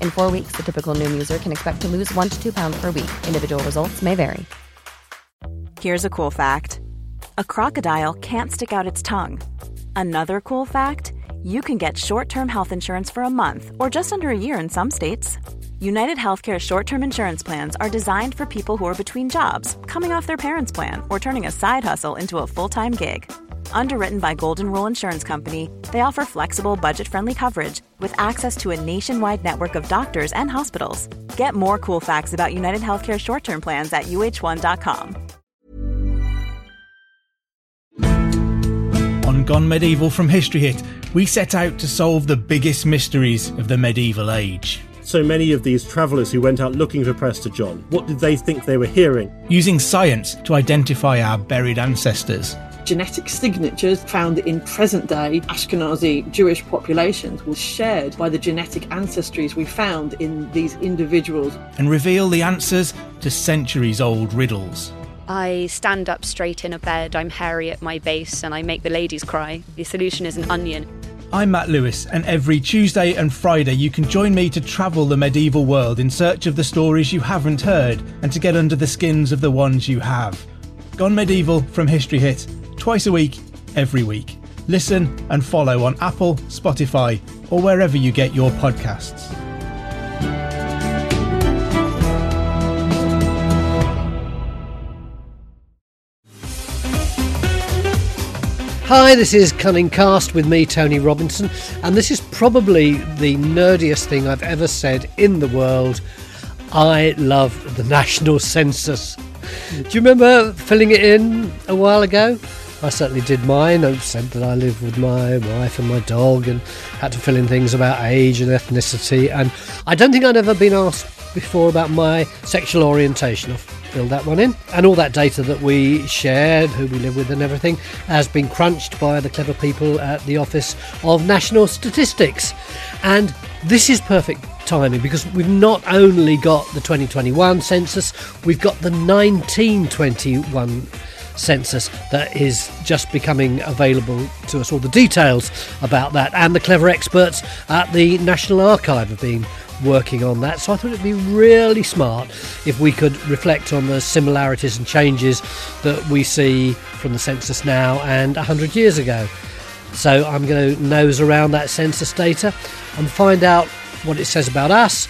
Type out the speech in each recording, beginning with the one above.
In four weeks, the typical Noom user can expect to lose one to two pounds per week. Individual results may vary. Here's a cool fact a crocodile can't stick out its tongue. Another cool fact you can get short term health insurance for a month or just under a year in some states. United Healthcare short term insurance plans are designed for people who are between jobs, coming off their parents' plan, or turning a side hustle into a full time gig. Underwritten by Golden Rule Insurance Company, they offer flexible, budget friendly coverage with access to a nationwide network of doctors and hospitals. Get more cool facts about United Healthcare short term plans at uhone.com. On Gone Medieval from History Hit, we set out to solve the biggest mysteries of the medieval age. So many of these travellers who went out looking for Prester John, what did they think they were hearing? Using science to identify our buried ancestors genetic signatures found in present day Ashkenazi Jewish populations were shared by the genetic ancestries we found in these individuals. And reveal the answers to centuries old riddles. I stand up straight in a bed, I'm hairy at my base, and I make the ladies cry. The solution is an onion. I'm Matt Lewis, and every Tuesday and Friday you can join me to travel the medieval world in search of the stories you haven't heard and to get under the skins of the ones you have. Gone Medieval from History Hit twice a week, every week. Listen and follow on Apple, Spotify, or wherever you get your podcasts. Hi, this is Cunning Cast with me, Tony Robinson, and this is probably the nerdiest thing I've ever said in the world. I love the national census. Do you remember filling it in a while ago? I certainly did mine. I said that I live with my wife and my dog and had to fill in things about age and ethnicity. And I don't think I'd ever been asked before about my sexual orientation. I've filled that one in. And all that data that we shared, who we live with and everything, has been crunched by the clever people at the Office of National Statistics. And this is perfect timing because we've not only got the 2021 census, we've got the 1921 census that is just becoming available to us. All the details about that, and the clever experts at the National Archive have been working on that. So I thought it'd be really smart if we could reflect on the similarities and changes that we see from the census now and 100 years ago. So I'm going to nose around that census data and find out what it says about us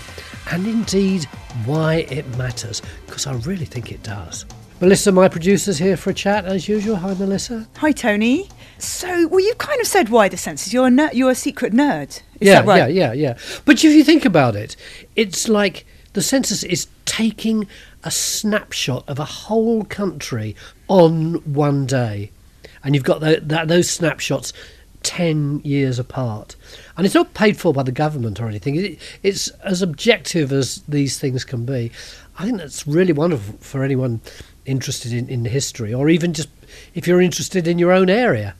and indeed why it matters, because I really think it does. Melissa, my producer's here for a chat as usual. Hi, Melissa. Hi, Tony. So, well, you've kind of said why the census. You're a ner- you're a secret nerd. Is yeah, right? yeah, yeah, yeah. But if you think about it, it's like the census is taking a snapshot of a whole country on one day, and you've got the, that, those snapshots 10 years apart. And it's not paid for by the government or anything. It, it's as objective as these things can be. I think that's really wonderful for anyone interested in, in history, or even just if you're interested in your own area.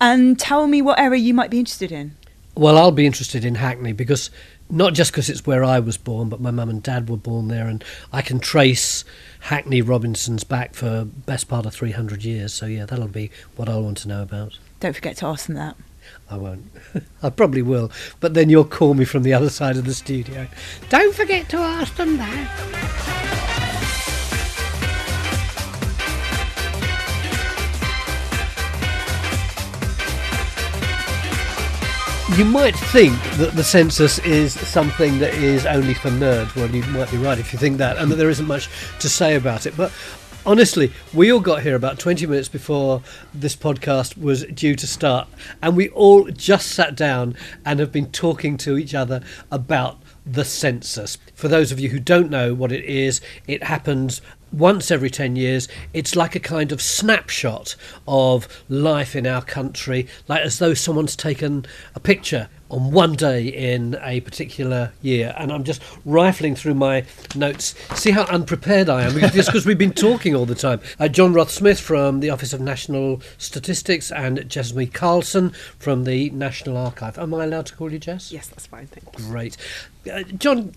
And tell me what area you might be interested in. Well, I'll be interested in Hackney because not just because it's where I was born, but my mum and dad were born there, and I can trace Hackney Robinsons back for best part of 300 years. So yeah, that'll be what I'll want to know about. Don't forget to ask them that. I won't. I probably will, but then you'll call me from the other side of the studio. Don't forget to ask them that. You might think that the census is something that is only for nerds. Well, you might be right if you think that, and that there isn't much to say about it. But honestly, we all got here about 20 minutes before this podcast was due to start, and we all just sat down and have been talking to each other about the census. For those of you who don't know what it is, it happens once every 10 years. It's like a kind of snapshot of life in our country, like as though someone's taken a picture on one day in a particular year. And I'm just rifling through my notes. See how unprepared I am, just because we've been talking all the time. Uh, Jon Wroth-Smith from the Office of National Statistics and Jessamy Carlson from the National Archive. Am I allowed to call you Jess? Yes, that's fine, thank you. Great. Uh, Jon,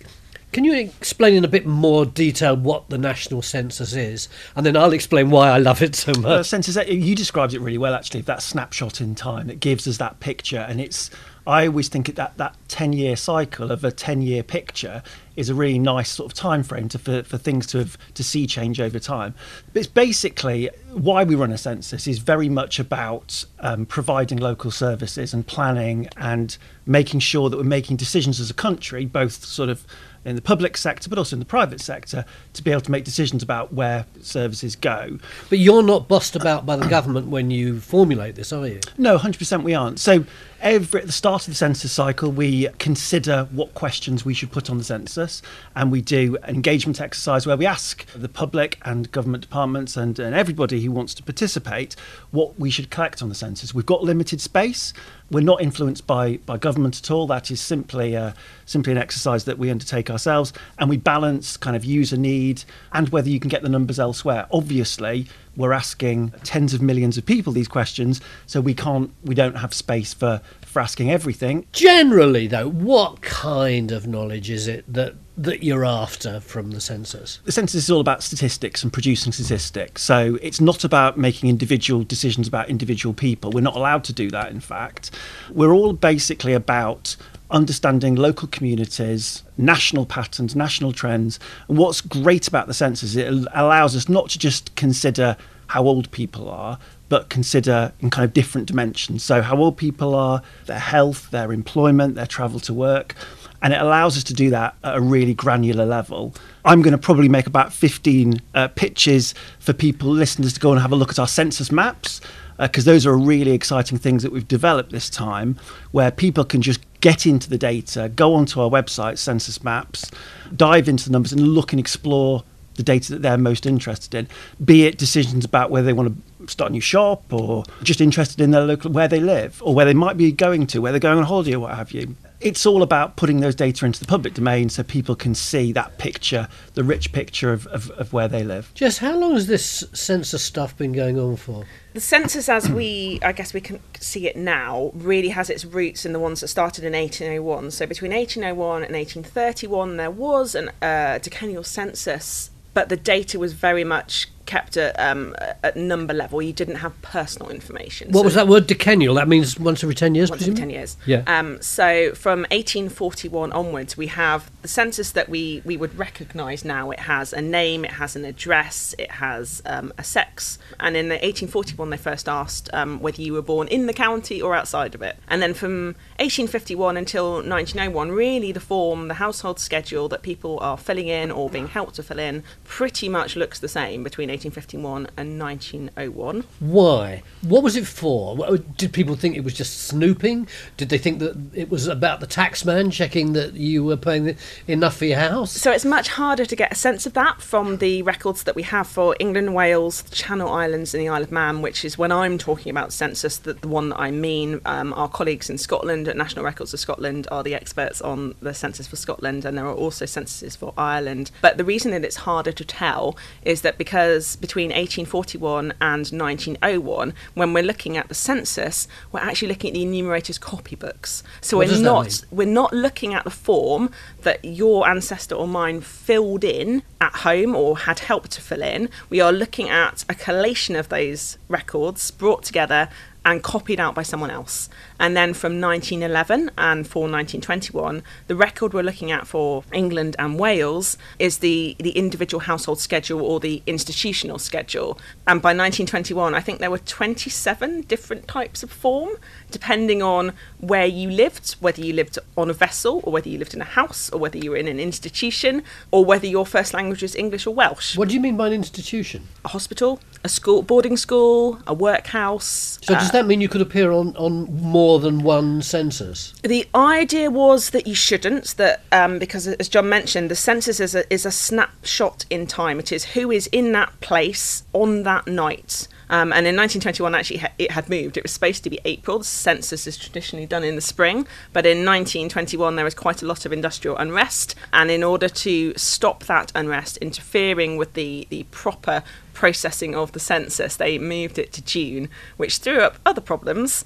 can you explain in a bit more detail what the national census is, and then I'll explain why I love it so much. The census, you described it really well, actually. That snapshot in time that gives us that picture, and it's. I always think that that ten year cycle of a ten year picture is a really nice sort of time frame to, for, for things to have to see change over time. But it's basically why we run a census is very much about um, providing local services and planning and making sure that we're making decisions as a country, both sort of in the public sector, but also in the private sector, to be able to make decisions about where services go. But you're not bossed about by the government when you formulate this, are you? No, 100% we aren't. So every at the start of the census cycle, we consider what questions we should put on the census, and we do an engagement exercise where we ask the public and government departments and, and everybody who wants to participate what we should collect on the census. We've got limited space. We're not influenced by, by government at all. That is simply a, simply an exercise that we undertake ourselves, and we balance kind of user need and whether you can get the numbers elsewhere. Obviously, we're asking tens of millions of people these questions, so we can't, we don't have space for for asking everything. Generally, though, what kind of knowledge is it that that you're after from the census? The census is all about statistics and producing statistics. So it's not about making individual decisions about individual people. We're not allowed to do that, in fact. We're all basically about understanding local communities, national patterns, national trends. And what's great about the census, it allows us not to just consider how old people are, but consider in kind of different dimensions. So, how old people are, their health, their employment, their travel to work. And it allows us to do that at a really granular level. I'm going to probably make about 15 uh, pitches for people, listeners, to go and have a look at our census maps because uh, those are really exciting things that we've developed this time where people can just get into the data, go onto our website, Census Maps, dive into the numbers and look and explore the data that they're most interested in, be it decisions about whether they want to start a new shop or just interested in their local where they live or where they might be going to, where they're going on holiday or what have you. It's all about putting those data into the public domain so people can see that picture, the rich picture of, of, of where they live. Jess, how long has this census stuff been going on for? The census, as we, I guess we can see it now, really has its roots in the ones that started in 1801. So between 1801 and 1831, there was a uh, decennial census but the data was very much kept at, um, at number level. You didn't have personal information. What so was that word? Decennial. That means once every ten years. Once every ten years. Yeah. Um, so from 1841 onwards, we have the census that we we would recognise now. It has a name, it has an address, it has um, a sex. And in 1841, they first asked um, whether you were born in the county or outside of it. And then from 1851 until 1901, really the form, the household schedule that people are filling in or being helped to fill in, pretty much looks the same between 1851 and 1901. Why? What was it for? Did people think it was just snooping? Did they think that it was about the taxman checking that you were paying enough for your house? So it's much harder to get a sense of that from the records that we have for England, Wales, the Channel Islands, and the Isle of Man, which is when I'm talking about census, that the one that I mean. Um, our colleagues in Scotland at National Records of Scotland are the experts on the census for Scotland, and there are also censuses for Ireland. But the reason that it's harder to tell is that because between 1841 and 1901, when we're looking at the census, we're actually looking at the enumerator's copybooks. So what we're not we're not looking at the form that your ancestor or mine filled in at home or had helped to fill in. We are looking at a collation of those records brought together and copied out by someone else. And then from 1911 and for 1921, the record we're looking at for England and Wales is the, the individual household schedule or the institutional schedule. And by 1921, I think there were 27 different types of form, depending on where you lived, whether you lived on a vessel or whether you lived in a house or whether you were in an institution or whether your first language was English or Welsh. What do you mean by an institution? A hospital, a school, boarding school, a workhouse. So does uh, that mean you could appear on, on more than one census? The idea was that you shouldn't, that um, because as Jon mentioned, the census is a, is a snapshot in time. It is who is in that place on that night. Um, and in 1921, actually, it had moved. It was supposed to be April. The census is traditionally done in the spring. But in 1921, there was quite a lot of industrial unrest. And in order to stop that unrest interfering with the, the proper processing of the census, they moved it to June, which threw up other problems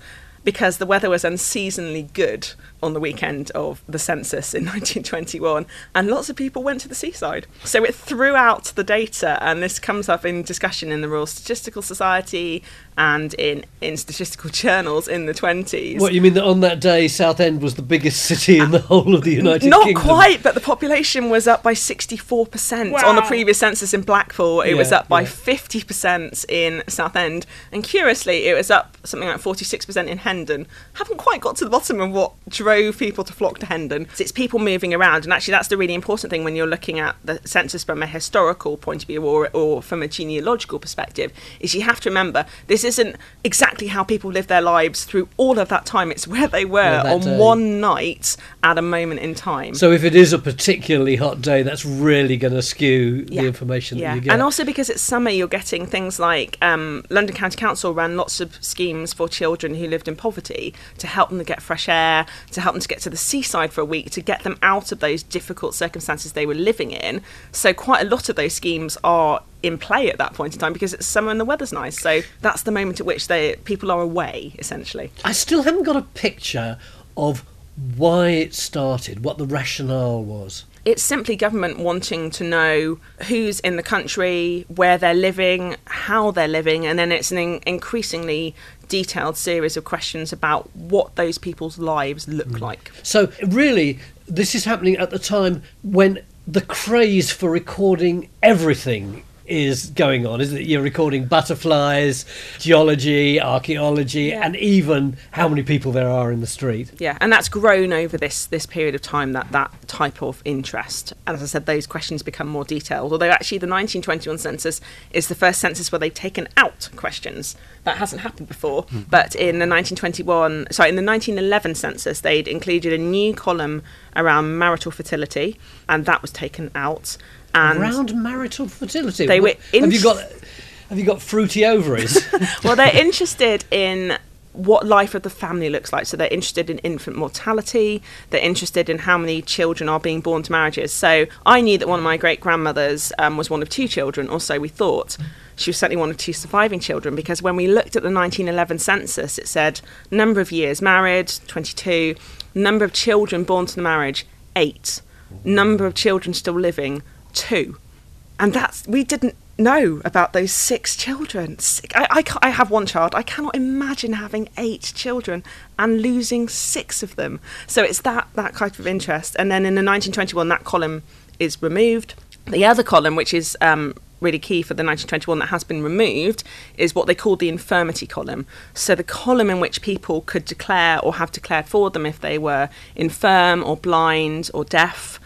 because the weather was unseasonably good on the weekend of the census in 1921, and lots of people went to the seaside. So it threw out the data, and this comes up in discussion in the Royal Statistical Society and in, in statistical journals in the 20s. What you mean that on that day, Southend was the biggest city in the ah, whole of the United Not Kingdom? Not quite, but the population was up by 64% on the previous census in Blackpool. It was up by yeah. 50% in Southend. And curiously, it was up something like 46% in Hendon. Haven't quite got to the bottom of what drove people to flock to Hendon. It's people moving around. And actually, that's the really important thing when you're looking at the census from a historical point of view or, or from a genealogical perspective, is you have to remember this isn't exactly how people live their lives through all of that time. It's where they were Yeah, on day. one night at a moment in time. So if it is a particularly hot day, that's really going to skew the information that you get. And also because it's summer, you're getting things like um, London County Council ran lots of schemes for children who lived in poverty to help them to get fresh air, to help them to get to the seaside for a week, to get them out of those difficult circumstances they were living in. So quite a lot of those schemes are in play at that point in time because it's summer and the weather's nice. So that's the moment at which they people are away, essentially. I still haven't got a picture of why it started, what the rationale was. It's simply government wanting to know who's in the country, where they're living, how they're living, and then it's an in- increasingly detailed series of questions about what those people's lives look mm. like. So really, this is happening at the time when the craze for recording everything is going on, is that? You're recording butterflies, geology, archaeology, and even how many people there are in the street. Yeah, and that's grown over this this period of time that that type of interest. And as I said, those questions become more detailed. Although actually, the 1921 census is the first census where they've taken out questions. That hasn't happened before. Hmm. But in the 1921, sorry, in the 1911 census, they'd included a new column around marital fertility, and that was taken out. And Around marital fertility. They were What- have you got have you got fruity ovaries? well, they're interested in what life of the family looks like. So they're interested in infant mortality. They're interested in how many children are being born to marriages. So I knew that one of my great grandmothers um, was one of two children, or so we thought. She was certainly one of two surviving children because when we looked at the 1911 census, it said number of years married, 22, number of children born to the marriage, eight, number of children still living, two and that's we didn't know about those six children. Six, I, I, I have one child. I cannot imagine having eight children and losing six of them. So it's that that type of interest. And then in the 1921, that column is removed. The other column, which is um, really key for the 1921 that has been removed, is what they call the infirmity column. So the column in which people could declare or have declared for them if they were infirm or blind or deaf.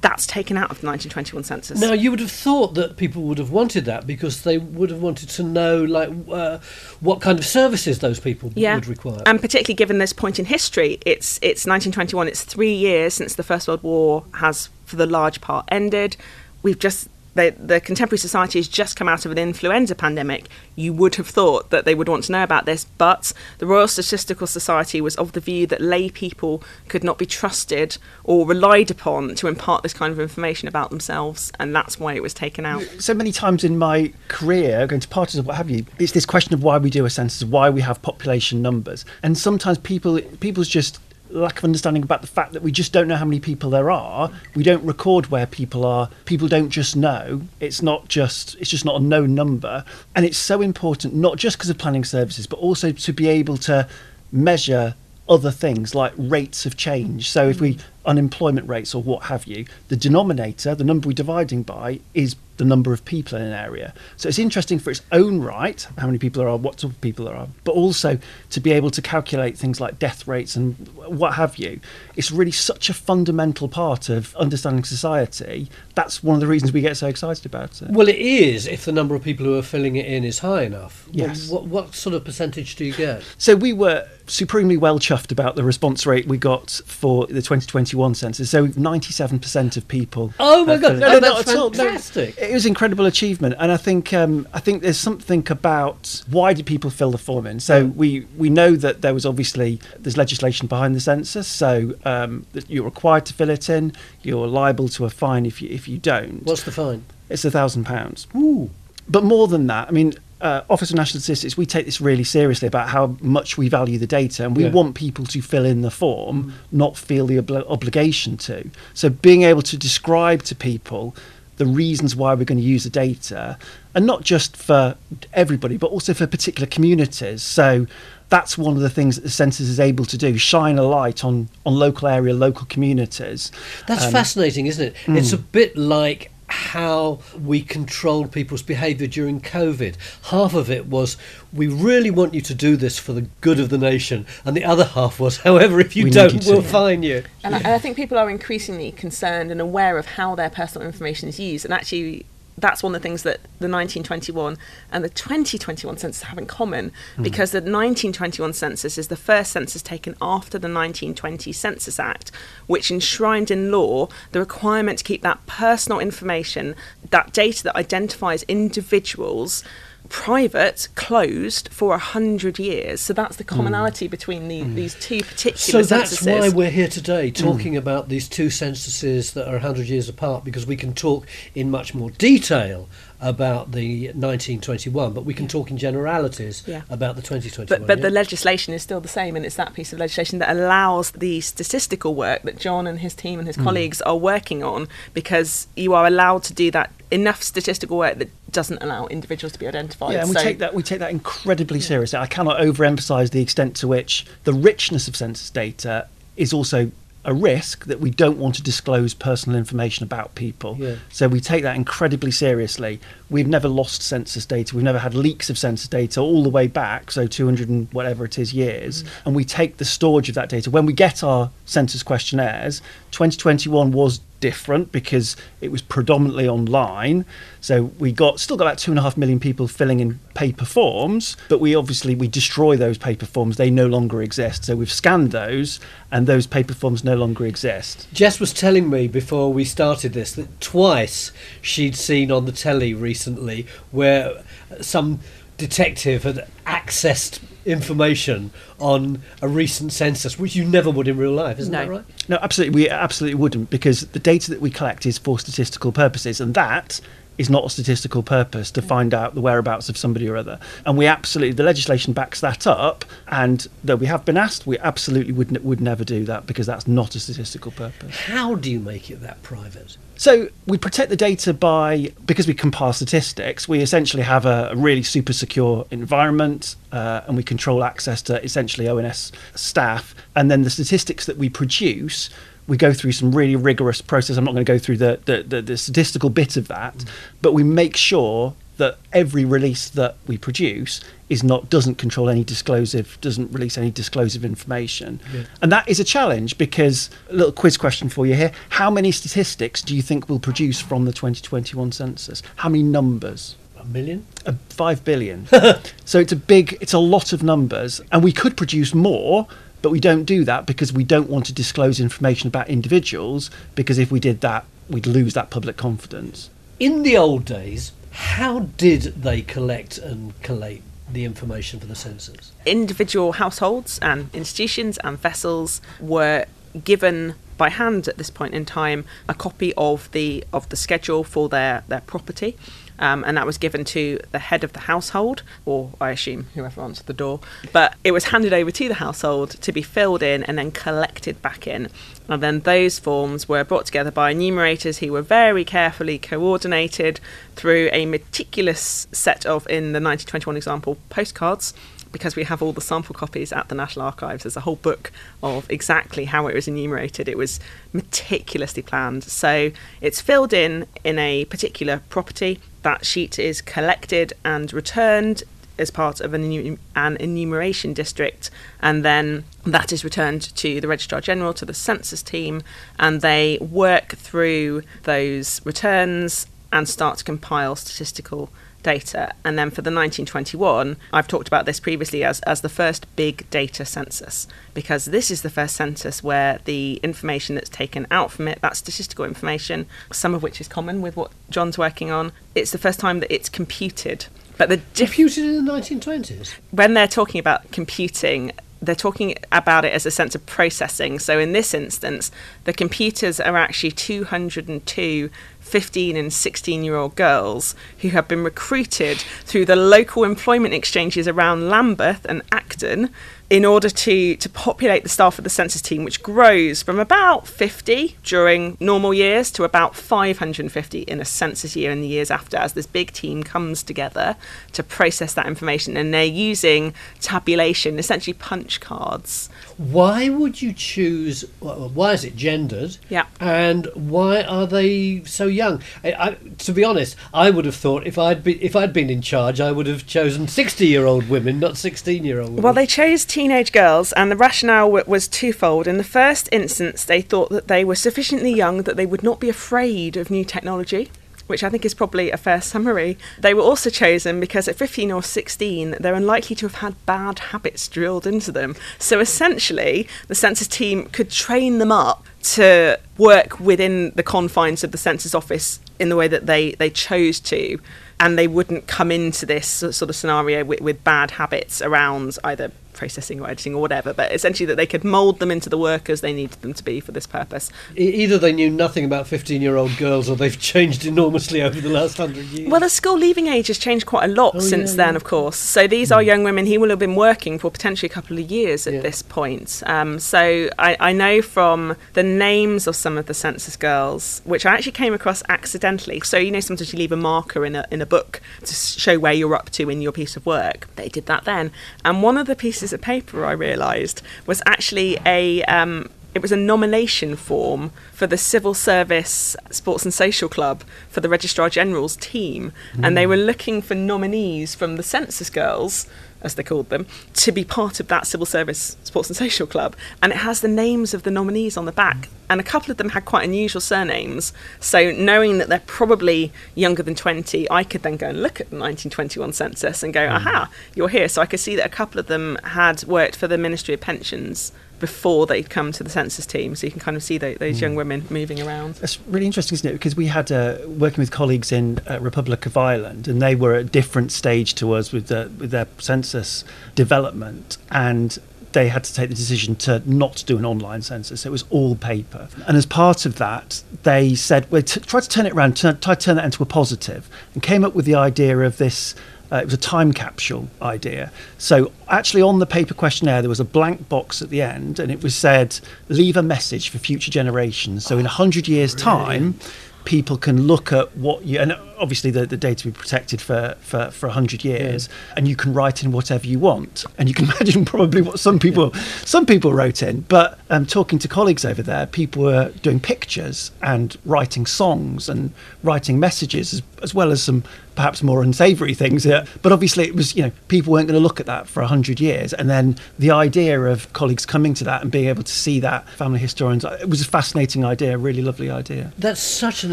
That's taken out of the 1921 census. Now, you would have thought that people would have wanted that because they would have wanted to know, like, uh, what kind of services those people would require. And particularly given this point in history, it's it's 1921. It's three years since the First World War has, for the large part, ended. We've just the, the contemporary society has just come out of an influenza pandemic. You would have thought that they would want to know about this, but the Royal Statistical Society was of the view that lay people could not be trusted or relied upon to impart this kind of information about themselves, and that's why it was taken out. so many times in my career, going to parties and what have you, it's this question of why we do a census, why we have population numbers, and sometimes people people's just lack of understanding about the fact that we just don't know how many people there are. We don't record where people are. People don't just know. It's not just it's just not a known number. And it's so important not just because of planning services, but also to be able to measure other things like rates of change. So if we mm. unemployment rates or what have you, the denominator, the number we're dividing by, is the number of people in an area. So it's interesting for its own right, how many people there are, what sort of people there are, but also to be able to calculate things like death rates and what have you. It's really such a fundamental part of understanding society. That's one of the reasons we get so excited about it. Well, it is if the number of people who are filling it in is high enough. Yes. What, what sort of percentage do you get? So we were supremely well chuffed about the response rate we got for the 2021 census. So 97% of people. Oh my uh, God, filled- no, that's at all. No, fantastic. it was an incredible achievement, and I think um, I think there's something about why did people fill the form in. So we we know that there was obviously there's legislation behind the census, so um, that you're required to fill it in. You're liable to a fine if you if you don't. What's the fine? It's a thousand pounds. Ooh. But more than that, I mean, uh, Office of National Statistics, we take this really seriously about how much we value the data, and we Yeah. want people to fill in the form, not feel the obli- obligation to. So, being able to describe to people the reasons why we're going to use the data, and not just for everybody, but also for particular communities. So. That's one of the things that the census is able to do: shine a light on on local area, local communities. That's Um, fascinating, isn't it? mm. It's a bit like how we controlled people's behaviour during COVID. Half of it was we really want you to do this for the good of the nation, and the other half was, however, if you We don't, you we'll fine you. And I, and I think people are increasingly concerned and aware of how their personal information is used. And actually, that's one of the things that the 1921 and the 2021 census have in common Mm. because the 1921 census is the first census taken after the 1920 Census Act, which enshrined in law the requirement to keep that personal information, that data that identifies individuals. Private, closed for a hundred years. So that's the hmm. commonality between the, hmm. these two particular So that's censuses. why we're here today hmm. talking about these two censuses that are 100 years apart because we can talk in much more detail about the 1921, but we can talk in generalities Yeah. about the 2021. But, but yeah? the legislation is still the same, and it's that piece of legislation that allows the statistical work that Jon and his team and his Mm. colleagues are working on because you are allowed to do that enough statistical work that doesn't allow individuals to be identified. Yeah, and we So- take that we take that incredibly seriously. I cannot overemphasize the extent to which the richness of census data is also a risk that we don't want to disclose personal information about people. Yeah. So we take that incredibly seriously. We've never lost census data. We've never had leaks of census data all the way back, so 200 and whatever it is years. Mm. And we take the storage of that data. When we get our census questionnaires, 2021 was different because it was predominantly online. So we got still got about two and a half million people filling in paper forms, but we obviously we destroy those paper forms. They no longer exist. So we've scanned those, and those paper forms no longer exist. Jess was telling me before we started this that twice she'd seen on the telly recently where some detective had accessed information on a recent census, which you never would in real life, isn't that right? No, absolutely. We absolutely wouldn't because the data that we collect is for statistical purposes, and that is not a statistical purpose to find out the whereabouts of somebody or other. And we absolutely, the legislation backs that up. And though we have been asked, we absolutely would would never do that because that's not a statistical purpose. How do you make it that private? So we protect the data by because we compile statistics. We essentially have a, a really super secure environment, uh, and we control access to essentially ONS staff. And then the statistics that we produce, we go through some really rigorous process. I'm not going to go through the the, the, the statistical bit of that, but we make sure that every release that we produce is not doesn't control any disclosive doesn't release any disclosive information Yeah. and that is a challenge because a little quiz question for you here how many statistics do you think we'll produce from the 2021 census how many numbers A million? uh, 5 billion so it's a big it's a lot of numbers and we could produce more but we don't do that because we don't want to disclose information about individuals because if we did that we'd lose that public confidence In the old days, how did they collect and collate the information for the census? individual households and institutions and vessels were given by hand at this point in time a copy of the of the schedule for their their property. Um, and that was given to the head of the household, or I assume whoever answered the door. But it was handed over to the household to be filled in and then collected back in. And then those forms were brought together by enumerators who were very carefully coordinated through a meticulous set of, in the 1921 example, postcards because we have all the sample copies at the National Archives. There's a whole book of exactly how it was enumerated. It was meticulously planned. So it's filled in in a particular property. That sheet is collected and returned as part of an, an enumeration district, and then that is returned to the Registrar General, to the census team, and they work through those returns and start to compile statistical data. And then for the 1921, I've talked about this previously as, as the first big data census, because this is the first census where the information that's taken out from it, that statistical information, some of which is common with what Jon's working on, it's the first time that it's computed. But the diff- computed in the 1920s. When they're talking about computing, they're talking about it as a sense of processing. So in this instance, the computers are actually 202 15 and 16 year old girls who have been recruited through the local employment exchanges around Lambeth and Acton in order to, to populate the staff of the census team, which grows from about 50 during normal years to about 550 in a census year in the years after, as this big team comes together to process that information. And they're using tabulation, essentially punch cards. Why would you choose? Why is it gendered? Yeah. And why are they so young? I, I, to be honest, I would have thought if I'd been if I'd been in charge, I would have chosen sixty-year-old women, not sixteen-year-old. Well, they chose teenage girls, and the rationale was twofold. In the first instance, they thought that they were sufficiently young that they would not be afraid of new technology which I think is probably a fair summary. They were also chosen because at 15 or 16, they're unlikely to have had bad habits drilled into them. So essentially, the census team could train them up to work within the confines of the census office in the way that they, they chose to. And they wouldn't come into this sort of scenario with, with bad habits around either processing or editing or whatever, but essentially that they could mould them into the workers they needed them to be for this purpose. either they knew nothing about 15 year old girls or they've changed enormously over the last hundred years. Well, the school leaving age has changed quite a lot oh, since yeah, then, yeah. of course. So these are young women. He will have been working for potentially a couple of years at yeah. this point. Um, so I, I know from the names of some of the census girls, which I actually came across accidentally. So, you know, sometimes you leave a marker in a, in a book to show where you're up to in your piece of work. They did that then. And one of the pieces pieces of paper I realised was actually a um, it was a nomination form for the Civil Service Sports and Social Club for the Registrar General's team, mm. and they hmm. were looking for nominees from the census girls as they called them, to be part of that civil service sports and social club. And it has the names of the nominees on the back. And a couple of them had quite unusual surnames. So, knowing that they're probably younger than 20, I could then go and look at the 1921 census and go, mm. aha, you're here. So, I could see that a couple of them had worked for the Ministry of Pensions before they'd come to the census team. So you can kind of see the, those young mm. women moving around. That's really interesting, isn't it? Because we had uh, working with colleagues in uh, Republic of Ireland, and they were at a different stage to us with, the, with their census development, and they had to take the decision to not do an online census. It was all paper. And as part of that, they said, well, t- try to turn it around, try to turn that into a positive, and came up with the idea of this uh, it was a time capsule idea. So actually, on the paper questionnaire, there was a blank box at the end, and it was said, "Leave a message for future generations." So in a hundred years' time, people can look at what you and obviously the, the data will be protected for, for, for 100 years yeah. and you can write in whatever you want. And you can imagine probably what some people yeah. some people wrote in. But um, talking to colleagues over there people were doing pictures and writing songs and writing messages as, as well as some perhaps more unsavory things but obviously it was you know people weren't going to look at that for 100 years. And then the idea of colleagues coming to that and being able to see that family historians it was a fascinating idea a really lovely idea. That's such an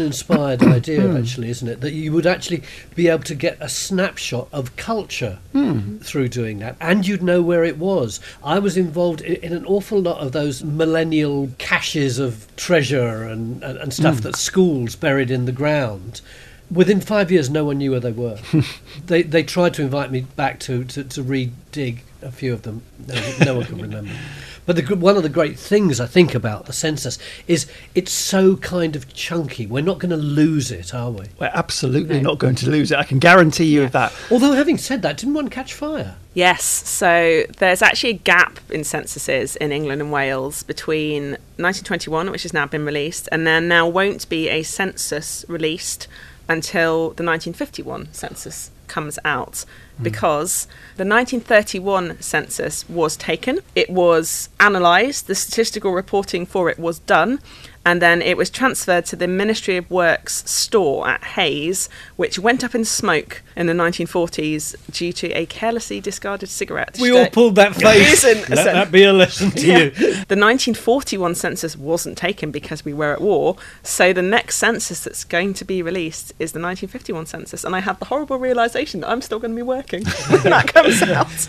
inspired idea actually isn't it? That you would actually be able to get a snapshot of culture mm. through doing that, and you'd know where it was. I was involved in, in an awful lot of those millennial caches of treasure and, and, and stuff mm. that schools buried in the ground. Within five years, no one knew where they were. they they tried to invite me back to to, to re-dig a few of them. No, no one can remember. But the, one of the great things I think about the census is it's so kind of chunky. We're not going to lose it, are we? We're absolutely not going to lose it. I can guarantee you of that. Although, having said that, didn't one catch fire? Yes, so there's actually a gap in censuses in England and Wales between 1921, which has now been released, and there now won't be a census released until the 1951 census comes out because the 1931 census was taken, it was analysed, the statistical reporting for it was done, and then it was transferred to the Ministry of Works store at Hayes, which went up in smoke in the 1940s due to a carelessly discarded cigarette. We all pulled that face. Let that be a lesson to Yeah. you. The 1941 census wasn't taken because we were at war, so the next census that's going to be released is the 1951 census, and I have the horrible realization that I'm still going to be working when that comes out.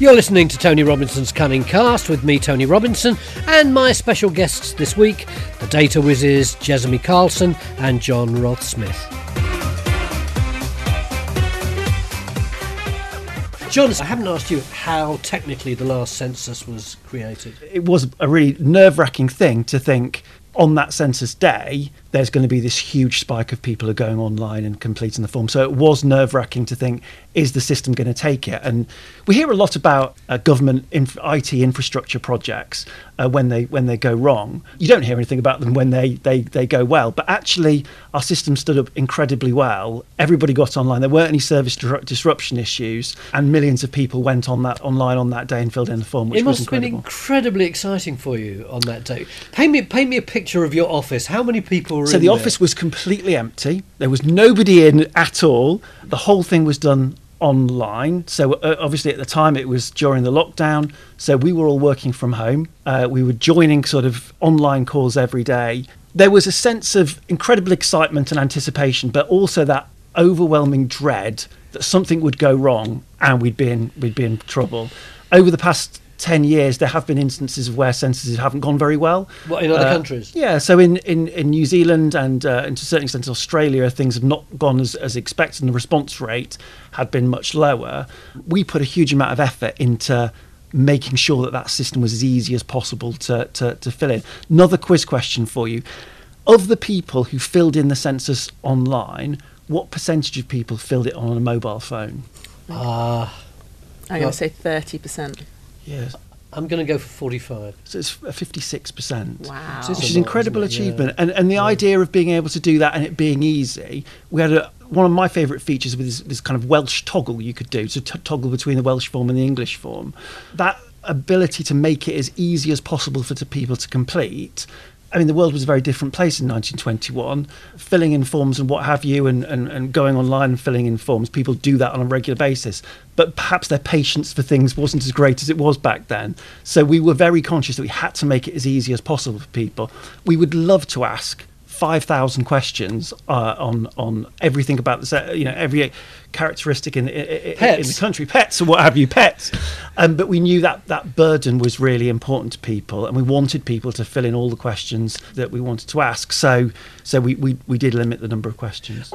You're listening to Tony Robinson's Cunning Cast with me, Tony Robinson, and my special guests this week, the data whizzes Jessamy Carlson and John Roth Smith. Jon, I haven't asked you how technically the last census was created. It was a really nerve wracking thing to think on that census day, there's going to be this huge spike of people who are going online and completing the form. So it was nerve wracking to think, is the system going to take it? And we hear a lot about uh, government inf- IT infrastructure projects uh, when they when they go wrong. You don't hear anything about them when they, they, they go well. But actually, our system stood up incredibly well. Everybody got online. There weren't any service disru- disruption issues, and millions of people went on that online on that day and filled in the form, which it was must have been incredibly exciting for you on that day. Paint me, paint me a picture of your office. How many people So the there? office was completely empty. There was nobody in at all. The whole thing was done online. So uh, obviously at the time it was during the lockdown. So we were all working from home. Uh, we were joining sort of online calls every day. There was a sense of incredible excitement and anticipation, but also that overwhelming dread that something would go wrong and we'd be in we'd be in trouble. Over the past 10 years there have been instances of where censuses haven't gone very well What, in other Uh, countries? yeah, so in, in, in New Zealand and, uh, and to a certain extent Australia, things have not gone as, as expected, and the response rate had been much lower. We put a huge amount of effort into making sure that that system was as easy as possible to, to, to fill in. Another quiz question for you. Of the people who filled in the census online, what percentage of people filled it on a mobile phone? Ah. I'm going to say 30%. Yes. I'm going to go for 45. So it's a 56%. Wow. Which is Which is lot, incredible isn't? Yeah. achievement. And, and the idea of being able to do that and it being easy, we had a, one of my favourite features with this, this kind of Welsh toggle you could do, to t- toggle between the Welsh form and the English form. That ability to make it as easy as possible for the people to complete. I mean, the world was a very different place in 1921. Filling in forms and what have you, and, and, and going online and filling in forms, people do that on a regular basis. But perhaps their patience for things wasn't as great as it was back then. So we were very conscious that we had to make it as easy as possible for people. We would love to ask 5,000 questions uh, on on everything about the you know every characteristic in, in, in the country, pets or what have you, pets. Um, but we knew that that burden was really important to people, and we wanted people to fill in all the questions that we wanted to ask. So so we we, we did limit the number of questions.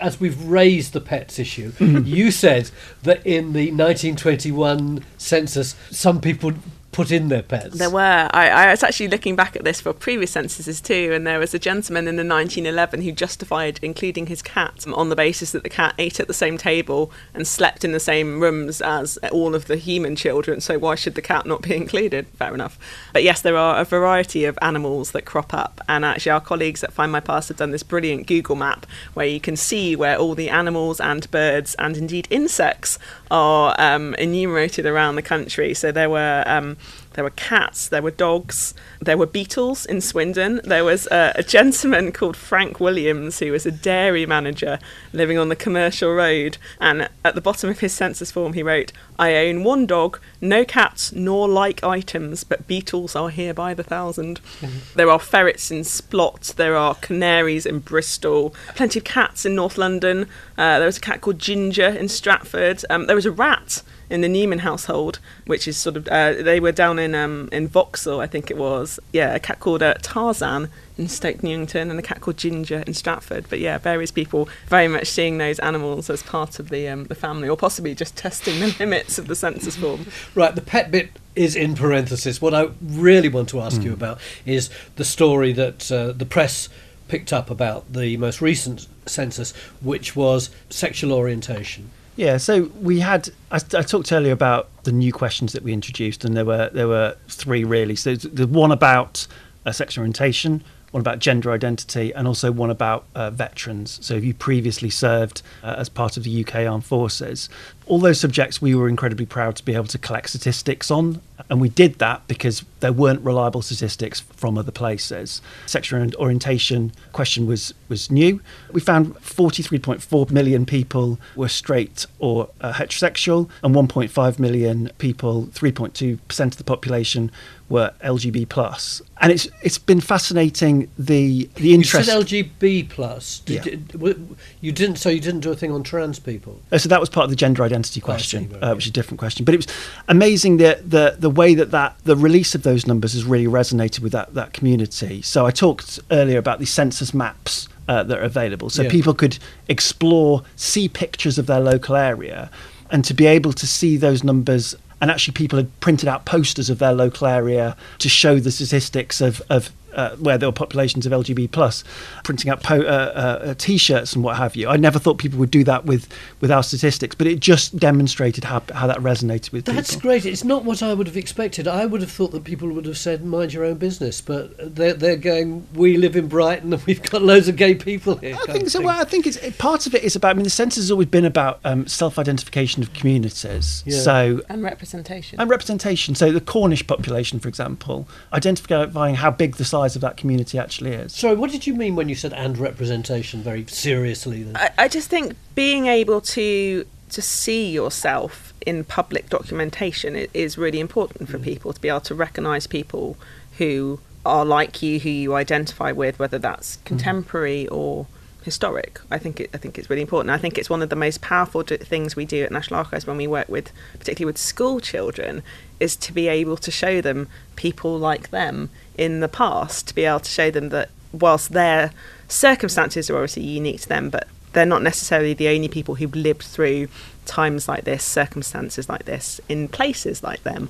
As we've raised the pets issue, you said that in the 1921 census, some people put in their pets. There were. I, I was actually looking back at this for previous censuses too, and there was a gentleman in the 1911 who justified including his cat on the basis that the cat ate at the same table and slept in the same rooms as all of the human children. So why should the cat not be included? Fair enough. But yes, there are a variety of animals that crop up, and actually our colleagues at Find My Past have done this brilliant Google map where you can see where all the animals and birds and indeed insects are um, enumerated around the country. So there were um, there were cats, there were dogs, there were beetles in Swindon. There was a, a, gentleman called Frank Williams who was a dairy manager living on the commercial road. And at the bottom of his census form, he wrote, I own one dog, no cats nor like items, but beetles are here by the 1000 mm-hmm. There are ferrets in Splot, there are canaries in Bristol, plenty of cats in North London. Uh, there was a cat called Ginger in Stratford. Um, there was a rat in the Newman household, which is sort of uh, they were down in um, in Vauxhall, I think it was. Yeah, a cat called uh, Tarzan in Stoke Newington and a cat called Ginger in Stratford. But yeah, various people very much seeing those animals as part of the um, the family, or possibly just testing the limits of the census form. Right, the pet bit is in parenthesis. What I really want to ask mm. you hmm. about is the story that uh, the press picked up about the most recent census, which was sexual orientation. Yeah, so we had. I, I, talked earlier about the new questions that we introduced, and there were there were three really. So the one about uh, sexual orientation, one about gender identity, and also one about uh, veterans. So, if you previously served uh, as part of the UK Armed Forces, all those subjects we were incredibly proud to be able to collect statistics on. And we did that because there weren't reliable statistics from other places. Sexual orientation question was, was new. We found 43.4 million people were straight or uh, heterosexual, and 1.5 million people, 3.2% of the population, were LGB plus, and it's it's been fascinating the the interest. You said LGB plus. Did yeah. you, you, didn't. So you didn't do a thing on trans people. Uh, so that was part of the gender identity question, uh, which is a different question. But it was amazing the the the way that that the release of those numbers has really resonated with that that community. So I talked earlier about the census maps uh, that are available, so yeah. people could explore, see pictures of their local area, and to be able to see those numbers and actually people had printed out posters of their local area to show the statistics of, of uh, where there were populations of LGBT plus, printing out po- uh, uh, uh, t-shirts and what have you. I never thought people would do that with, with our statistics, but it just demonstrated how, how that resonated with people. That's people. great. It's not what I would have expected. I would have thought that people would have said, mind your own business, but they're, they're going, we live in Brighton and we've got loads of gay people here. I think so. Well, I think it's part of it is about, I mean, the census has always been about um, self-identification of communities. Yeah. So And representation. And representation. So the Cornish population, for example, identifying how big the size size of that community actually is. Sorry, what did you mean when you said and representation very seriously? Then? I, I just think being able to to see yourself in public documentation is really important for mm. people to be able to recognise people who are like you, who you identify with, whether that's mm. contemporary mm. or historic. I think it, I think it's really important. I think it's one of the most powerful things we do at National Archives when we work with, particularly with school children, is to be able to show them people like them in the past to be able to show them that whilst their circumstances are obviously unique to them, but they're not necessarily the only people who've lived through times like this, circumstances like this, in places like them.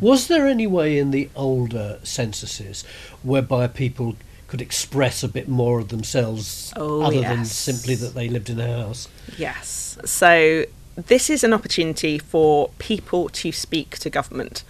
Was there any way in the older censuses whereby people could express a bit more of themselves oh, other yes. than simply that they lived in a house? Yes. So this is an opportunity for people to speak to government,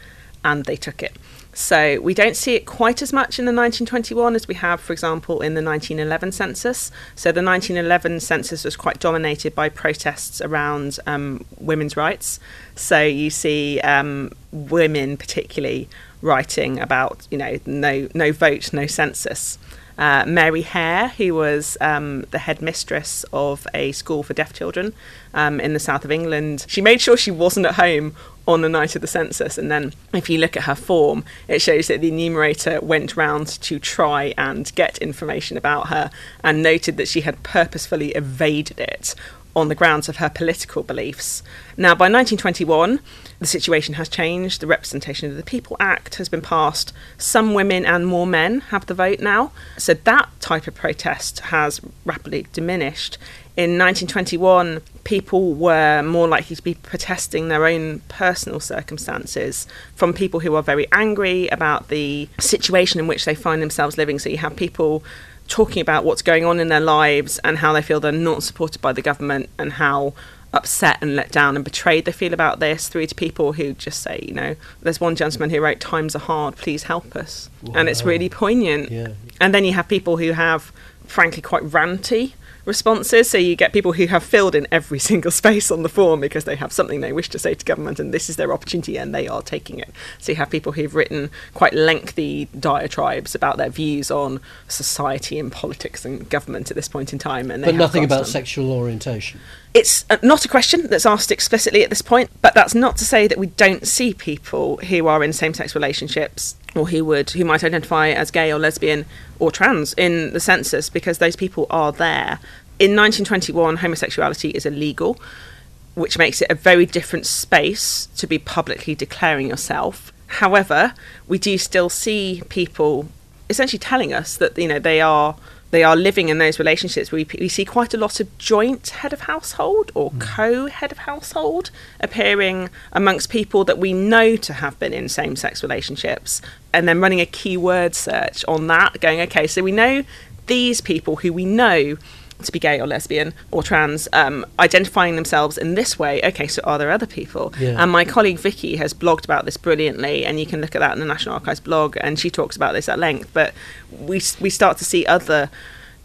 and they took it. So we don't see it quite as much in the 1921 as we have, for example, in the 1911 census. So the 1911 census was quite dominated by protests around um, women's rights. So you see um, women, particularly, writing about, you know, no no vote, no census. Uh, Mary Hare, who was um, the headmistress of a school for deaf children um, in the south of England. She made sure she wasn't at home on the night of the census. And then, if you look at her form, it shows that the enumerator went round to try and get information about her and noted that she had purposefully evaded it on the grounds of her political beliefs. Now, by 1921, the situation has changed. The Representation of the People Act has been passed. Some women and more men have the vote now. So that type of protest has rapidly diminished. In 1921, people were more likely to be protesting their own personal circumstances from people who are very angry about the situation in which they find themselves living. So you have people talking about what's going on in their lives and how they feel they're not supported by the government and how upset and let down and betrayed they feel about this through to people who just say, you know, there's one gentleman who wrote, Times are hard, please help us. Wow. And it's really poignant. Yeah. And then you have people who have, frankly, quite ranty responses. So you get people who have filled in every single space on the form because they have something they wish to say to government and this is their opportunity and they are taking it. So you have people who've written quite lengthy diatribes about their views on society and politics and government at this point in time. And but nothing about them. sexual orientation. It's uh, not a question that's asked explicitly at this point, but that's not to say that we don't see people who are in same-sex relationships or who would who might identify as gay or lesbian or trans in the census because those people are there. In 1921, homosexuality is illegal, which makes it a very different space to be publicly declaring yourself. However, we do still see people essentially telling us that you know they are they are living in those relationships. We, we see quite a lot of joint head of household or mm. co head of household appearing amongst people that we know to have been in same sex relationships, and then running a keyword search on that, going, okay, so we know these people who we know to be gay or lesbian or trans, um, identifying themselves in this way. Okay, so are there other people? Yeah. And my colleague Vicky has blogged about this brilliantly, and you can look at that in the National Archives blog, and she talks about this at length. But we we start to see other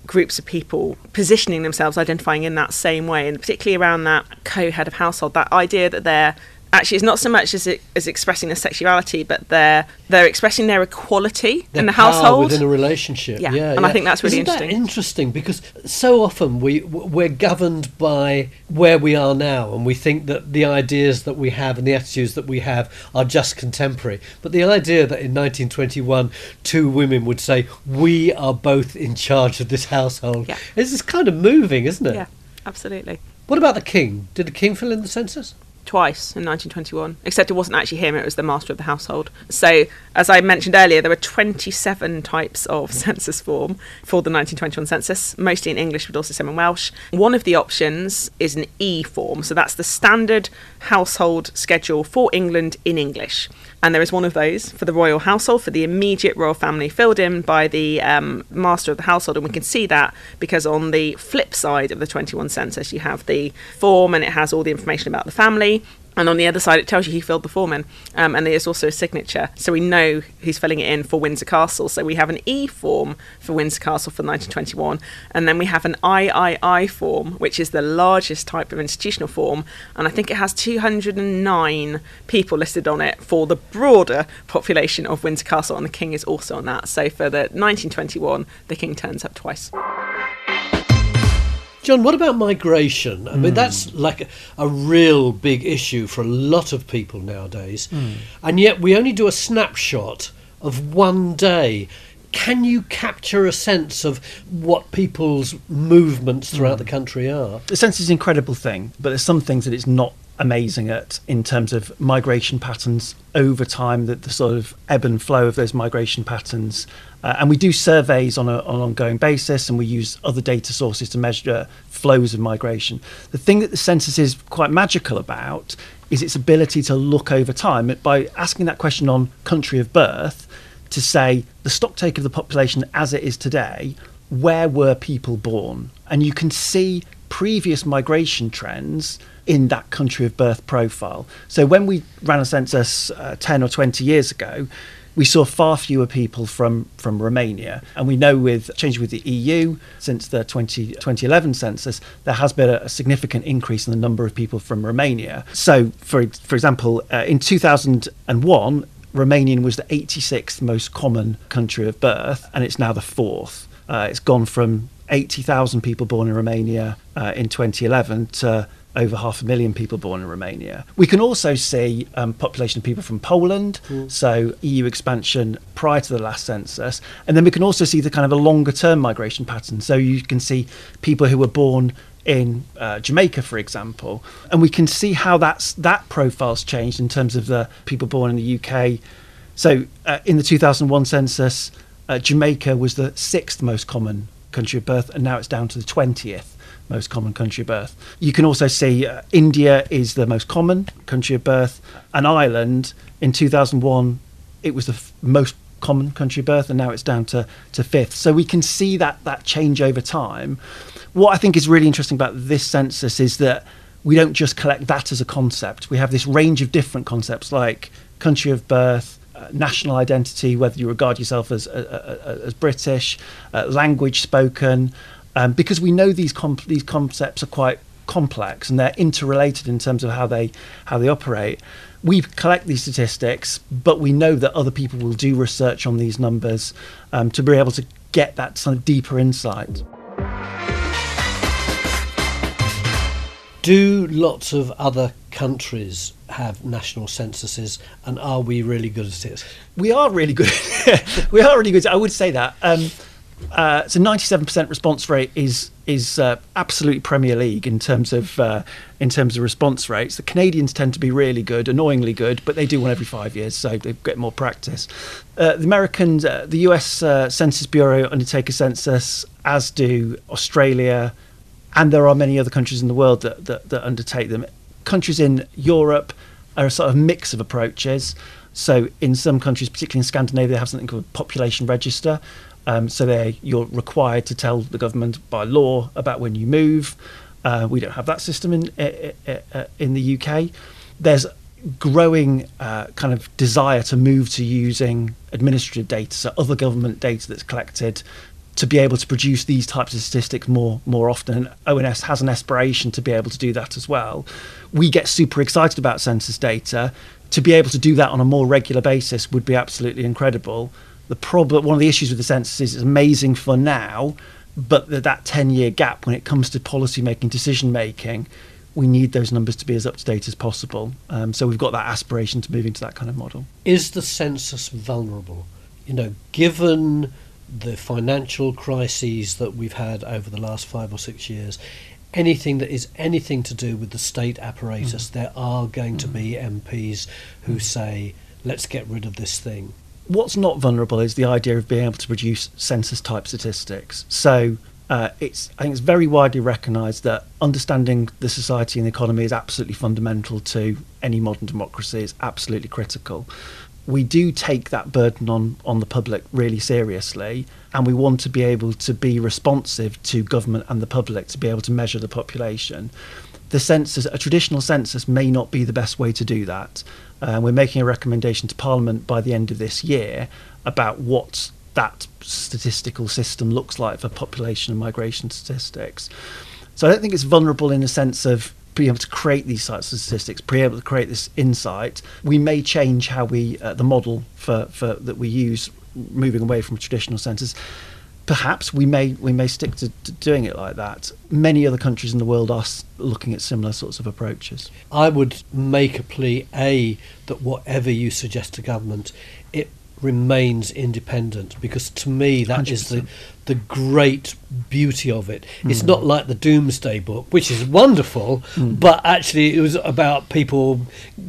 groups of people positioning themselves, identifying in that same way, and particularly around that co-head of household, that idea that they're actually it's not so much as, it, as expressing their sexuality, but they're they're expressing their equality their in the household within a relationship. Yeah, yeah and yeah. I think that's really Isn't interesting. That interesting because so often we we're governed by where we are now, and we think that the ideas that we have and the attitudes that we have are just contemporary. But the idea that in 1921 two women would say we are both in charge of this household yeah. is kind of moving, isn't it? Yeah, absolutely. What about the king? Did the king fill in the census? Twice in 1921, except it wasn't actually him, it was the master of the household. So, as I mentioned earlier, there were 27 types of census form for the 1921 census, mostly in English, but also some in Welsh. One of the options is an E form, so that's the standard household schedule for England in English. And there is one of those for the royal household, for the immediate royal family, filled in by the um, master of the household. And we can see that because on the flip side of the 21 census, you have the form and it has all the information about the family. And on the other side, it tells you he filled the form in. Um, and there's also a signature. So we know who's filling it in for Windsor Castle. So we have an E form for Windsor Castle for 1921. And then we have an III form, which is the largest type of institutional form. And I think it has 209 people listed on it for the broader population of Windsor Castle. And the King is also on that. So for the 1921, the King turns up twice. Jon, what about migration? I mean, Mm. that's like a, a, real big issue for a lot of people nowadays. Mm. And yet we only do a snapshot of one day. Can you capture a sense of what people's movements throughout the country are? The census is an incredible thing, but there's some things that it's not amazing at in terms of migration patterns over time, that the sort of ebb and flow of those migration patterns. Uh, and we do surveys on, a, on an ongoing basis, and we use other data sources to measure flows of migration. The thing that the census is quite magical about is its ability to look over time by asking that question on country of birth to say the stocktake of the population as it is today, where were people born? And you can see previous migration trends in that country of birth profile. So when we ran a census uh, 10 or 20 years ago, we saw far fewer people from, from Romania. And we know with change with the EU since the 20, 2011 census, there has been a, a, significant increase in the number of people from Romania. So, for, for example, uh, in 2001, Romanian was the 86th most common country of birth, and it's now the fourth. Uh, it's gone from 80,000 people born in Romania uh, in 2011 to over half a million people born in Romania. We can also see um, population of people from Poland, mm. so EU expansion prior to the last census, and then we can also see the kind of a longer term migration pattern. So you can see people who were born in uh, Jamaica, for example, and we can see how that's that profile's changed in terms of the people born in the UK. So uh, in the 2001 census, uh, Jamaica was the sixth most common country of birth, and now it's down to the 20th most common country of birth. You can also see uh, India is the most common country of birth, and Ireland in 2001 it was the f- most common country of birth, and now it's down to, to fifth. So we can see that that change over time. What I think is really interesting about this census is that we don't just collect that as a concept. We have this range of different concepts like country of birth, national identity, whether you regard yourself as uh, uh, as British, uh, language spoken, um, because we know these these concepts are quite complex and they're interrelated in terms of how they how they operate. We collect these statistics, but we know that other people will do research on these numbers um, to be able to get that sort of deeper insight. Do lots of other countries have national censuses, and are we really good at it? We are really good. we are really good. I would say that. Um, uh, so, ninety-seven percent response rate is is uh, absolutely Premier League in terms of uh, in terms of response rates. The Canadians tend to be really good, annoyingly good, but they do one every five years, so they get more practice. Uh, the Americans, uh, the U.S. Uh, Census Bureau undertake a census, as do Australia, and there are many other countries in the world that, that, that undertake them. Countries in Europe are a sort of mix of approaches. So in some countries, particularly in Scandinavia, they have something called population register. Um, so you're required to tell the government by law about when you move. Uh, we don't have that system in uh, uh, in the UK. There's growing uh, kind of desire to move to using administrative data, so other government data that's collected to be able to produce these types of statistics more more often. ONS has an aspiration to be able to do that as well. We get super excited about census data. To be able to do that on a more regular basis would be absolutely incredible. The problem, one of the issues with the census is it's amazing for now, but that, that 10 year gap when it comes to policy making, decision making, we need those numbers to be as up to date as possible. Um, so we've got that aspiration to move into that kind of model. Is the census vulnerable? You know, given the financial crises that we've had over the last five or six years, anything that is anything to do with the state apparatus, mm. there are going mm. to be MPs who say, let's get rid of this thing. What's not vulnerable is the idea of being able to produce census type statistics. So uh, it's I think it's very widely recognised that understanding the society and the economy is absolutely fundamental to any modern democracy. It's absolutely critical we do take that burden on, on the public really seriously, and we want to be able to be responsive to government and the public to be able to measure the population. The census, a traditional census, may not be the best way to do that. Uh, we're making a recommendation to Parliament by the end of this year about what that statistical system looks like for population and migration statistics. So I don't think it's vulnerable in the sense of be able to create these types of statistics, be able to create this insight, we may change how we uh, the model for, for that we use, moving away from traditional centres. Perhaps we may we may stick to, to, doing it like that. Many other countries in the world are looking at similar sorts of approaches. I would make a plea: a that whatever you suggest to government, it remains independent because to me that 100%. is the the great beauty of it. Mm. It's not like the Domesday Book, which is wonderful, mm. but actually it was about people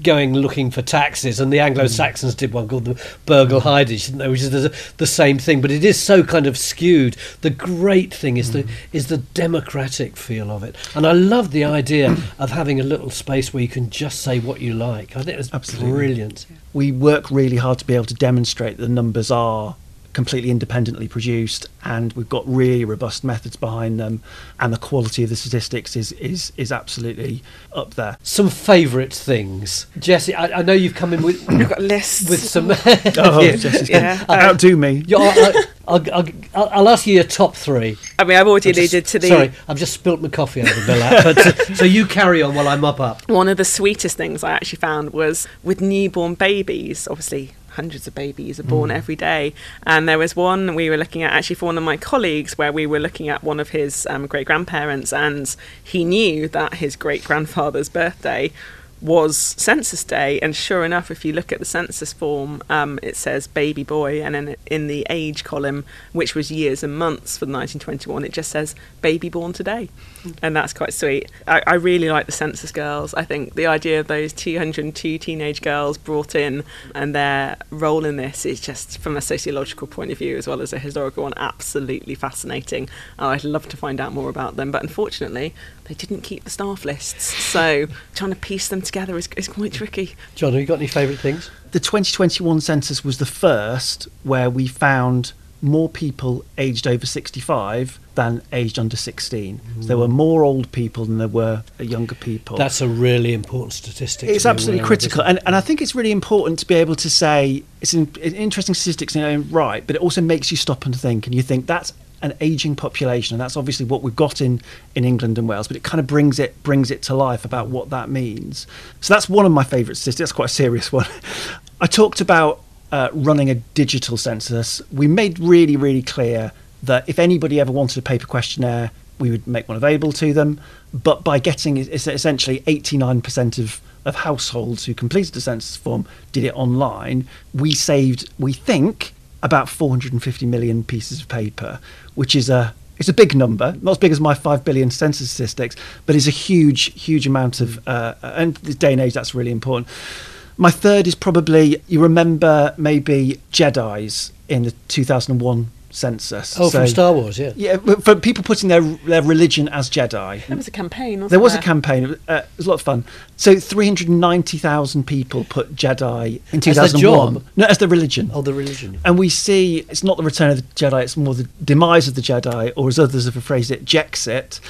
going looking for taxes, and the Anglo Saxons mm. did one called the Burghal Hidage, which is the, the, same thing, but it is so kind of skewed. The great thing is the mm. is the democratic feel of it, and I love the idea of having a little space where you can just say what you like. I think it's Absolutely. brilliant. We work really hard to be able to demonstrate the numbers are completely independently produced and we've got really robust methods behind them and the quality of the statistics is is is absolutely up there. Some favorite things. Jesse. I, I, know you've come in with you've got lists. with some oh yeah, Jessie's yeah. outdo me. I'll, I'll, I'll, I'll, ask you your top three. I mean I've already alluded to the sorry I've just spilt my coffee over the lap but uh, so you carry on while I mop up. One of the sweetest things I actually found was with newborn babies obviously hundreds of babies are born mm. every day. And there was one we were looking at actually for one of my colleagues where we were looking at one of his um, great grandparents, and he knew that his great grandfather's birthday was Census Day, and sure enough, if you look at the census form, um, it says baby boy, and then in the age column, which was years and months for 1921, it just says baby born today, and that's quite sweet. I, I really like the census girls. I think the idea of those 202 teenage girls brought in and their role in this is just, from a sociological point of view as well as a historical one, absolutely fascinating. Oh, I'd love to find out more about them, but unfortunately, they didn't keep the staff lists, so trying to piece them together is, is quite tricky. Jon, have you got any favourite things? The 2021 census was the first where we found more people aged over 65 than aged under 16. So there were mm. more old people than there were younger people. That's a really important statistic. It's absolutely critical, and, and I think it's really important to be able to say it's an, an interesting statistics in its own right, but it also makes you stop and think, and you think that's an aging population, and that's obviously what we've got in, in England and Wales, but it kind of brings it brings it to life about what that means. So that's one of my favourite statistics. That's quite a serious one. I talked about uh, running a digital census. We made really really clear that if anybody ever wanted a paper questionnaire, we would make one available to them. But by getting es- essentially 89% of, of households who completed the census form did it online, we saved, we think, about 450 million pieces of paper, which is a it's a big number, not as big as my five billion census statistics, but it's a huge, huge amount of. Uh, and this day and age, that's really important. My third is probably you remember maybe Jedi's in the 2001 census. Oh, from Star Wars, yeah. Yeah, for people putting their their religion as Jedi. There was a campaign, wasn't There was a there? campaign. Uh, it was a lot of fun. So 390,000 people put Jedi in their 2001. job? No, as the religion. Oh, the religion. And we see it's not the return of the Jedi, it's more the demise of the Jedi, or as others have phrased it, Jexit.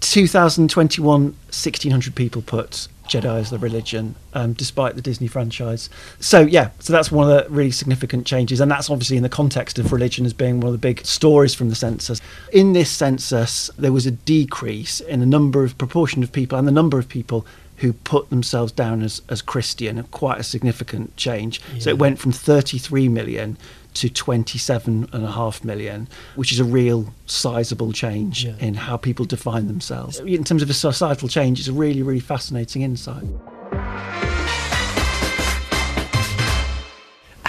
2021, 1,600 people put Jedi as the religion, um, despite the Disney franchise. So, yeah, so that's one of the really significant changes. And that's obviously in the context of religion as being one of the big stories from the census. In this census, there was a decrease in the number of proportion of people and the number of people who put themselves down as, as Christian, quite a significant change. So it went from 33 million to 27.5 million, which is a real sizable change Yeah. in how people define themselves. In terms of a societal change, it's a really, really fascinating insight.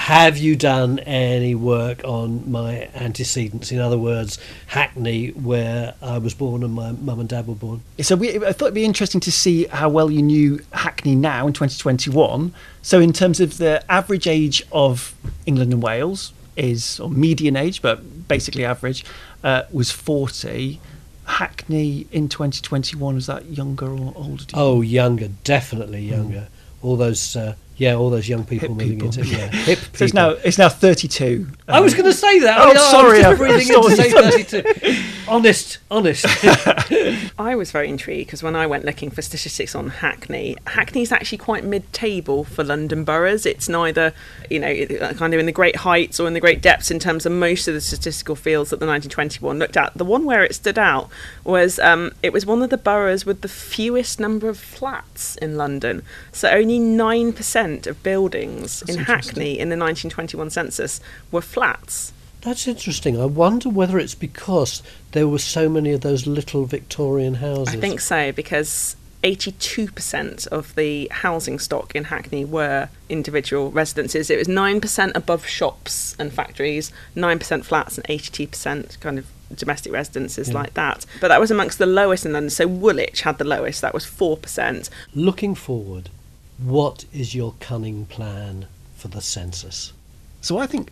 Have you done any work on my antecedents? In other words, Hackney, where I was born and my mum and dad were born. So we, I thought it'd be interesting to see how well you knew Hackney now in 2021. So in terms of the average age of England and Wales is, or median age, but basically average, uh, was 40. Hackney in 2021 was that younger or older? you Oh, younger, definitely younger. All those, uh, yeah, all those young people Hip moving people. into yeah, hip people. So it's now it's now 32. I was uh, going to say that. Oh, I, I sorry, was I- just breathing I'm in to say 32. honest, honest. I was very intrigued because when I went looking for statistics on Hackney, Hackney's actually quite mid-table for London boroughs. It's neither, you know, uh, kind of in the great heights or in the great depths in terms of most of the statistical fields that the 1921 looked at. The one where it stood out was um, it was one of the boroughs with the fewest number of flats in London. So only nine percent of buildings in Hackney in the 1921 census were flats. That's interesting. I wonder whether it's because there were so many of those little Victorian houses. I think so because 82% of the housing stock in Hackney were individual residences. It was 9% above shops and factories, 9% flats, and 82% kind of domestic residences Yeah. like that. But that was amongst the lowest in London. So Woolwich had the lowest, that was 4%. Looking forward, what is your cunning plan for the census? So I think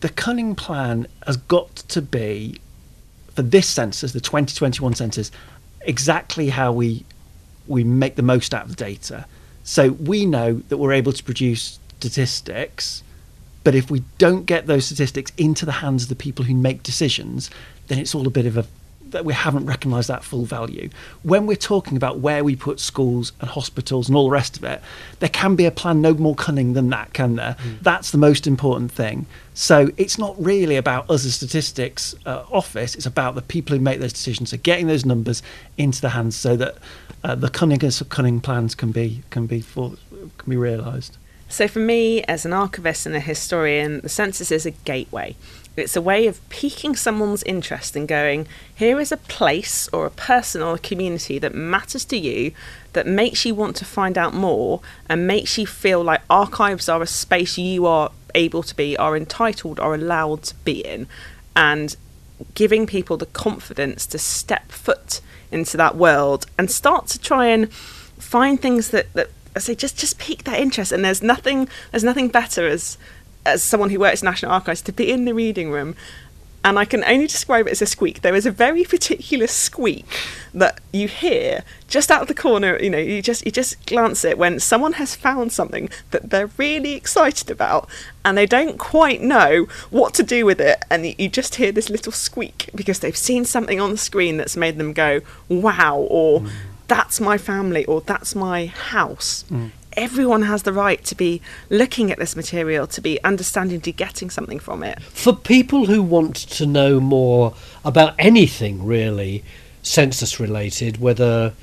the cunning plan has got to be for this census, the 2021 census, exactly how we we make the most out of the data. So we know that we're able to produce statistics, but if we don't get those statistics into the hands of the people who make decisions, then it's all a bit of a that we haven't recognised that full value. When we're talking about where we put schools and hospitals and all the rest of it, there can be a plan no more cunning than that, can there? That's the most important thing. So it's not really about us as statistics uh, office. It's about the people who make those decisions. So getting those numbers into the hands so that uh, the cunningest of cunning plans can be can be for, can be realised. So, for me, as an archivist and a historian, the census is a gateway. It's a way of piquing someone's interest and going, here is a place or a person or a community that matters to you, that makes you want to find out more, and makes you feel like archives are a space you are able to be, are entitled, are allowed to be in. And giving people the confidence to step foot into that world and start to try and find things that, that I say just just pique that interest. And there's nothing there's nothing better as as someone who works National Archives to be in the reading room. And I can only describe it as a squeak. There is a very particular squeak that you hear just out of the corner. You know, you just you just glance at it when someone has found something that they're really excited about, and they don't quite know what to do with it, and you just hear this little squeak because they've seen something on the screen that's made them go, "Wow!" or mm that's my family or that's my house. Mm. Everyone has the right to be looking at this material, to be understanding, to getting something from it. For people who want to know more about anything really census related, whether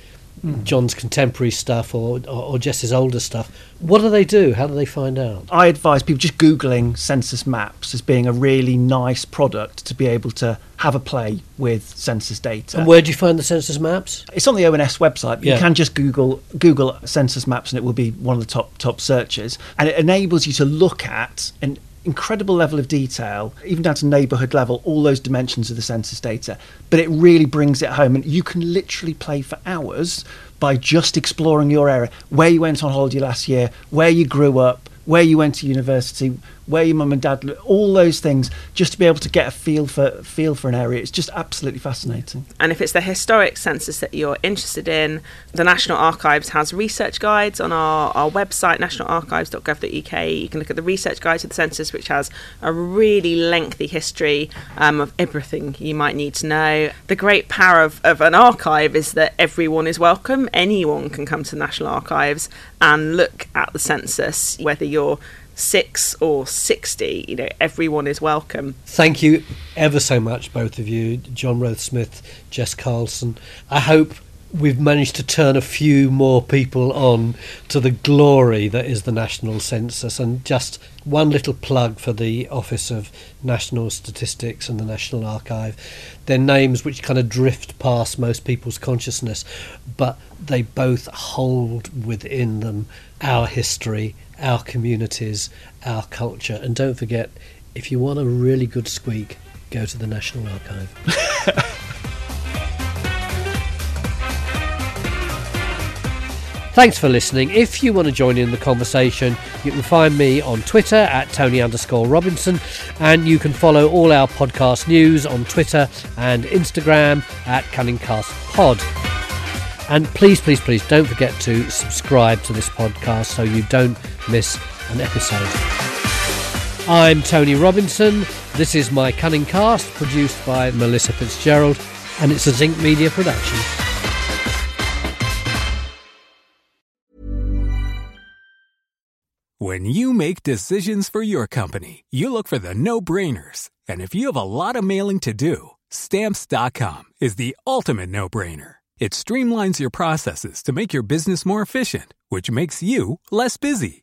mm. Jon's contemporary stuff or, or, or his older stuff. What do they do? How do they find out? I advise people just Googling census maps as being a really nice product to be able to have a play with census data. And where do you find the census maps? It's on the ONS website. Yeah. You can just Google Google census maps and it will be one of the top top searches. And it enables you to look at and incredible level of detail, even down to neighbourhood level, all those dimensions of the census data. But it really brings it home, and you can literally play for hours by just exploring your area, where you went on holiday last year, where you grew up, where you went to university, where your mum and dad, all those things, just to be able to get a feel for feel for an area. It's just absolutely fascinating. And if it's the historic census that you're interested in, the National Archives has research guides on our, our website, nationalarchives.gov.uk. You can look at the research guide to the census, which has a really lengthy history um, of everything you might need to know. The great power of, of an archive is that everyone is welcome. Anyone can come to the National Archives and look at the census, whether you're six or 60, you know, everyone is welcome. Thank you ever so much, both of you, Jon Wroth-Smith, Jess Carlson. I hope we've managed to turn a few more people on to the glory that is the national census and just one little plug for the office of national statistics and the national archive they're names which kind of drift past most people's consciousness but they both hold within them our history our communities, our culture. And don't forget, if you want a really good squeak, go to the National Archive. Thanks for listening. If you want to join in the conversation, you can find me on Twitter at Tony underscore Robinson, and you can follow all our podcast news on Twitter and Instagram at Cunningcast Pod. And please, please, please don't forget to subscribe to this podcast so you don't miss an episode. I'm Tony Robinson. This is my Cunning Cast, produced by Melissa FitzGerald, and it's a Zinc Media production. When you make decisions for your company, you look for the no brainers. And if you have a lot of mailing to do, stamps.com is the ultimate no brainer. It streamlines your processes to make your business more efficient, which makes you less busy.